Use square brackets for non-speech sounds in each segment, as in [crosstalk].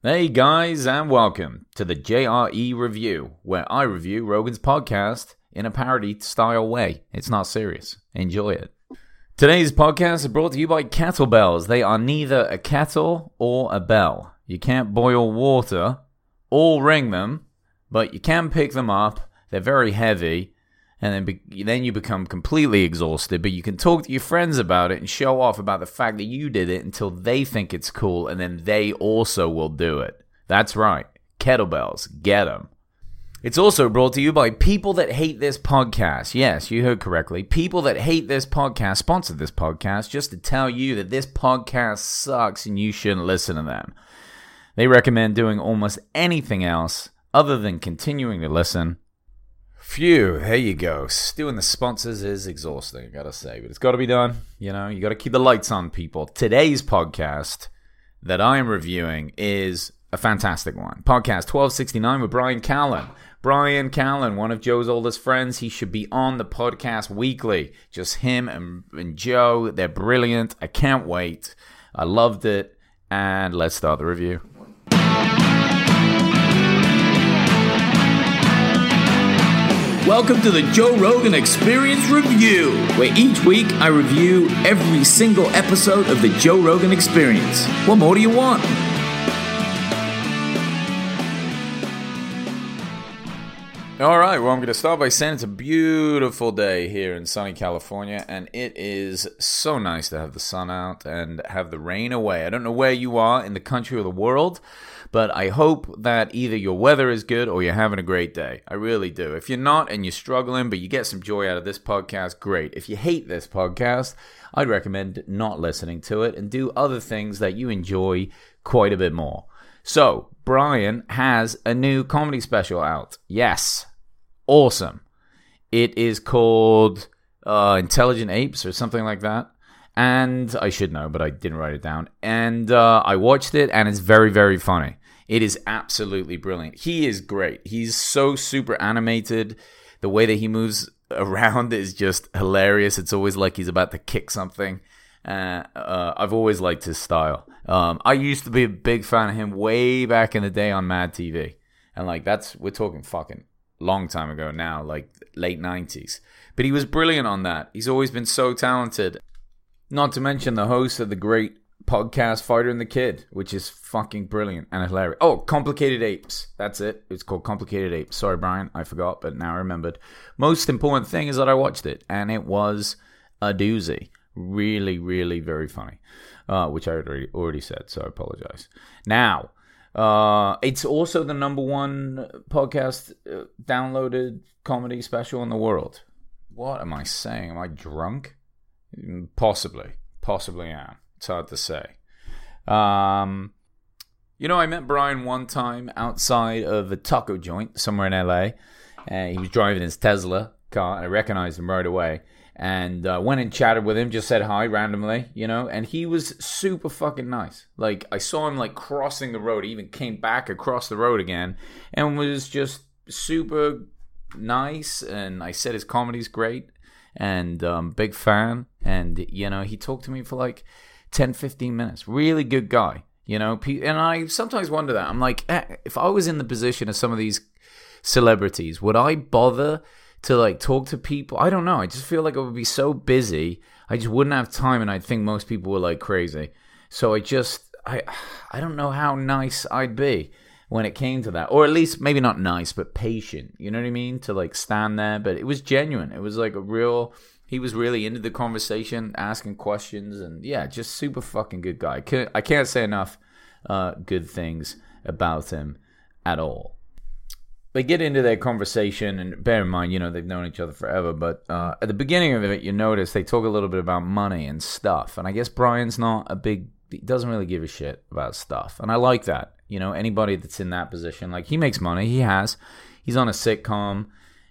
Hey guys, and welcome to the JRE Review, where I review Rogan's podcast in a parody style way. It's not serious. Enjoy it. Today's podcast is brought to you by kettlebells. They are neither a kettle or a bell. You can't boil water or ring them, but you can pick them up. They're very heavy, and then be- then you become completely exhausted. But you can talk to your friends about it and show off about the fact that you did it until they think it's cool, and then they also will do it. That's right, kettlebells, get them. It's also brought to you by people that hate this podcast. Yes, you heard correctly. People that hate this podcast sponsored this podcast just to tell you that this podcast sucks and you shouldn't listen to them. They recommend doing almost anything else other than continuing to listen. Phew, there you go. Doing the sponsors is exhausting, I gotta say, but it's gotta be done. You know, you gotta keep the lights on, people. Today's podcast that I am reviewing is a fantastic one. Podcast 1269 with Brian Callen. Brian Callen, one of Joe's oldest friends, he should be on the podcast weekly. Just him and, and Joe. They're brilliant. I can't wait. I loved it. And let's start the review. Welcome to the Joe Rogan Experience Review, where each week I review every single episode of the Joe Rogan Experience. What more do you want? All right, well, I'm going to start by saying it's a beautiful day here in sunny California, and it is so nice to have the sun out and have the rain away. I don't know where you are in the country or the world, but I hope that either your weather is good or you're having a great day. I really do. If you're not and you're struggling, but you get some joy out of this podcast, great. If you hate this podcast, I'd recommend not listening to it and do other things that you enjoy quite a bit more. So, Brian has a new comedy special out. Yes. Awesome. It is called uh, Intelligent Apes or something like that. And I should know, but I didn't write it down. And uh, I watched it, and it's very, very funny. It is absolutely brilliant. He is great. He's so super animated. The way that he moves [laughs] around is just hilarious. It's always like he's about to kick something. Uh, uh, I've always liked his style. Um, I used to be a big fan of him way back in the day on Mad TV, and like that's we're talking fucking long time ago now, like late nineties. But he was brilliant on that. He's always been so talented. Not to mention the host of the great podcast Fighter and the Kid, which is fucking brilliant and hilarious. Oh, Complicated Apes. That's it. It's called Complicated Apes. Sorry, Brian, I forgot, but now I remembered. Most important thing is that I watched it, and it was a doozy. Really, really very funny, uh, which I already already said, so I apologize. Now, uh, it's also the number one podcast uh, downloaded comedy special in the world. What am I saying? Am I drunk? Possibly, possibly am. It's hard to say. Um, you know, I met Brian one time outside of a taco joint somewhere in LA. And he was driving his Tesla car, and I recognized him right away. And uh, went and chatted with him, just said hi randomly, you know. And he was super fucking nice. Like I saw him like crossing the road. He even came back across the road again, and was just super nice. And I said his comedy's great, and um, big fan. And you know, he talked to me for like 10, 15 minutes. Really good guy, you know. And I sometimes wonder that. I'm like, eh, if I was in the position of some of these celebrities, would I bother to like talk to people? I don't know. I just feel like I would be so busy. I just wouldn't have time, and I'd think most people were like crazy. So I just, I, I don't know how nice I'd be when it came to that, or at least maybe not nice, but patient. You know what I mean? To like stand there, but it was genuine. It was like a real he was really into the conversation, asking questions, and yeah, just super fucking good guy. I can't say enough uh, good things about him at all. They get into their conversation, and bear in mind, you know, they've known each other forever, but uh, at the beginning of it, you notice they talk a little bit about money and stuff. And I guess Brian's not a big, he doesn't really give a shit about stuff. And I like that. You know, anybody that's in that position, like he makes money, he has. He's on a sitcom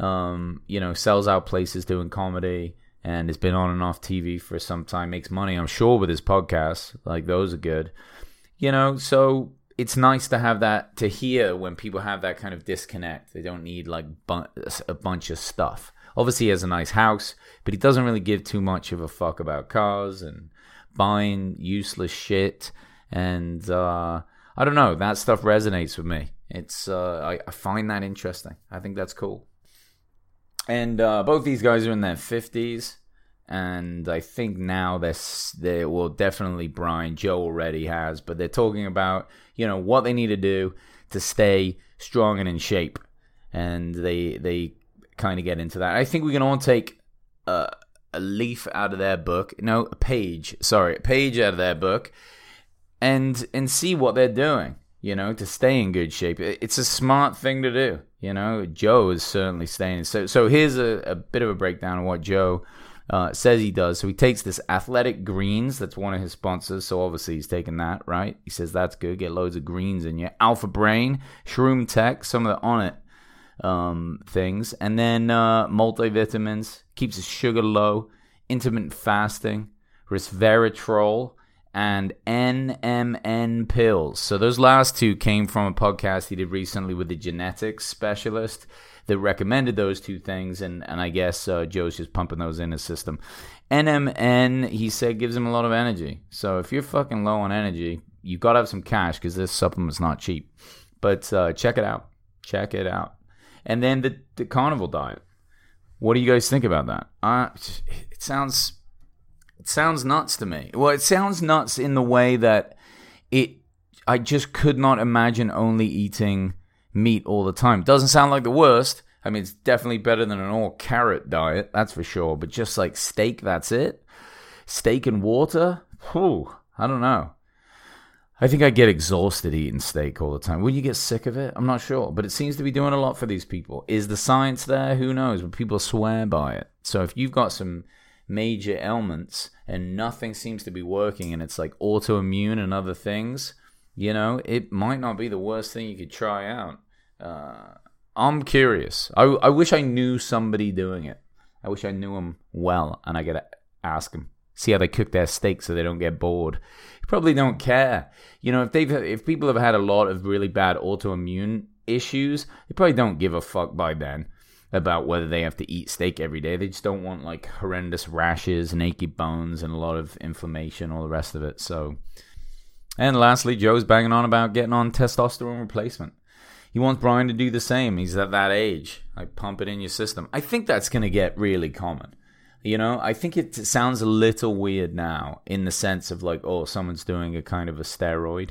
um, you know, sells out places doing comedy and has been on and off TV for some time, makes money, I'm sure, with his podcasts. Like, those are good. You know, so it's nice to have that, to hear when people have that kind of disconnect. They don't need like bu- a bunch of stuff. Obviously, he has a nice house, but he doesn't really give too much of a fuck about cars and buying useless shit. And uh, I don't know. That stuff resonates with me. It's uh, I, I find that interesting. I think that's cool. And uh, both these guys are in their fifties, and I think now they're they well definitely Brian Joe already has, but they're talking about you know what they need to do to stay strong and in shape, and they they kind of get into that. I think we can all take a, a leaf out of their book, no, a page, sorry, a page out of their book, and and see what they're doing you know, to stay in good shape. It's a smart thing to do. You know, Joe is certainly staying. So, so here's a, a bit of a breakdown of what Joe uh, says he does. So he takes this Athletic Greens, that's one of his sponsors. So obviously he's taking that, right? He says that's good. Get loads of greens in you. Alpha Brain, Shroom Tech, some of the Onnit um, things, and then uh, multivitamins. Keeps his sugar low. Intermittent fasting, resveratrol and NMN pills. So those last two came from a podcast he did recently with the genetics specialist that recommended those two things, and and I guess uh, Joe's just pumping those in his system. NMN, he said, gives him a lot of energy. So if you're fucking low on energy, you gotta have some cash because this supplement's not cheap. But uh, check it out, check it out. And then the the carnivore diet. What do you guys think about that? Uh, it sounds it sounds nuts to me. Well, it sounds nuts in the way that it. I just could not imagine only eating meat all the time. Doesn't sound like the worst. I mean, it's definitely better than an all carrot diet, that's for sure. But just like steak, that's it. Steak and water. Whew, I don't know. I think I get exhausted eating steak all the time. Will you get sick of it? I'm not sure, but it seems to be doing a lot for these people. Is the science there? Who knows? But people swear by it. So if you've got some major ailments and nothing seems to be working and it's like autoimmune and other things, you know, it might not be the worst thing you could try out. Uh, I'm curious. I, I wish I knew somebody doing it. I wish I knew them well and I got to ask them, see how they cook their steak so they don't get bored. You probably don't care. You know, if they've if people have had a lot of really bad autoimmune issues, they probably don't give a fuck by then about whether they have to eat steak every day. They just don't want like horrendous rashes, naked bones, and a lot of inflammation, all the rest of it. So, and lastly, Joe's banging on about getting on testosterone replacement. He wants Brian to do the same. He's at that age. Like pump it in your system. I think that's going to get really common. You know, I think it sounds a little weird now in the sense of like, oh, someone's doing a kind of a steroid.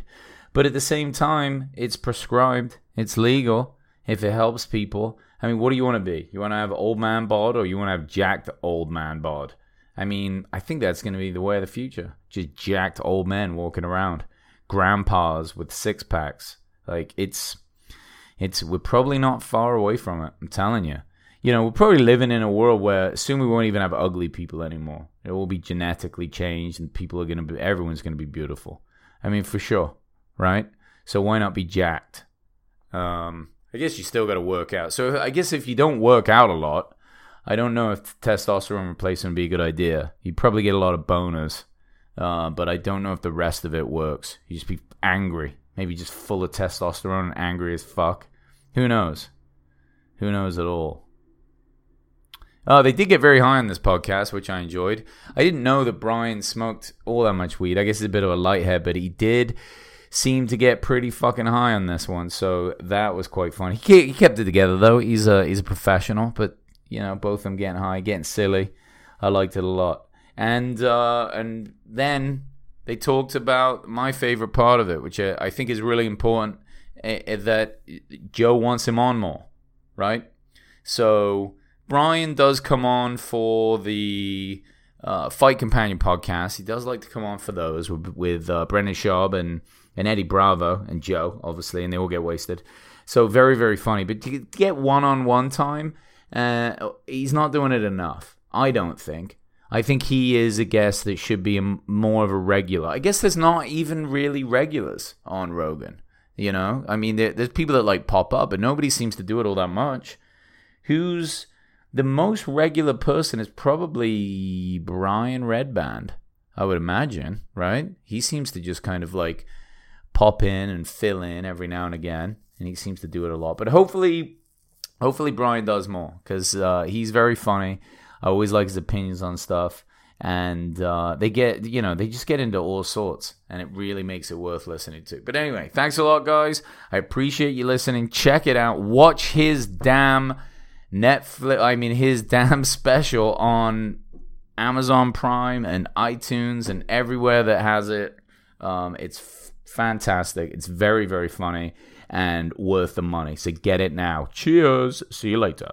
But at the same time, it's prescribed, it's legal if it helps people I mean, what do you want to be? You want to have old man bod or you want to have jacked old man bod? I mean, I think that's going to be the way of the future. Just jacked old men walking around, grandpas with six packs. Like it's, it's we're probably not far away from it. I'm telling you. You know, we're probably living in a world where soon we won't even have ugly people anymore. It will be genetically changed, and people are going to be. Everyone's going to be beautiful. I mean, for sure, right? So why not be jacked? Um, I guess you still got to work out. So I guess if you don't work out a lot, I don't know if testosterone replacement would be a good idea. You'd probably get a lot of boners, uh, but I don't know if the rest of it works. You just be angry, maybe just full of testosterone and angry as fuck. Who knows? Who knows at all? Uh, they did get very high on this podcast, which I enjoyed. I didn't know that Brian smoked all that much weed. I guess he's a bit of a lighthead, but he did seemed to get pretty fucking high on this one, so that was quite funny. He kept it together though. He's a he's a professional, but you know both of them getting high, getting silly. I liked it a lot, and uh, and then they talked about my favorite part of it, which I think is really important. Eh, eh, that Joe wants him on more, right? So Brian does come on for the uh, Fight Companion podcast. He does like to come on for those with, with uh, Brendan Schaub and and Eddie Bravo and Joe, obviously, and they all get wasted. So very, very funny. But to get one on one time, uh, he's not doing it enough. I don't think. I think he is a guest that should be a, more of a regular. I guess there's not even really regulars on Rogan. You know, I mean, there, there's people that like pop up, but nobody seems to do it all that much. Who's the most regular person is probably Brian Redban, I would imagine, right? He seems to just kind of like pop in and fill in every now and again, and he seems to do it a lot. But hopefully, hopefully Brian does more because uh, he's very funny. I always like his opinions on stuff, and uh, they get you know they just get into all sorts and it really makes it worth listening to. But anyway thanks a lot guys. I appreciate you listening. Check it out. Watch his damn netflix i mean his [laughs] damn special on amazon prime and itunes and everywhere that has it. Um, it's fantastic. It's very very funny and worth the money. So get it now. Cheers. See you later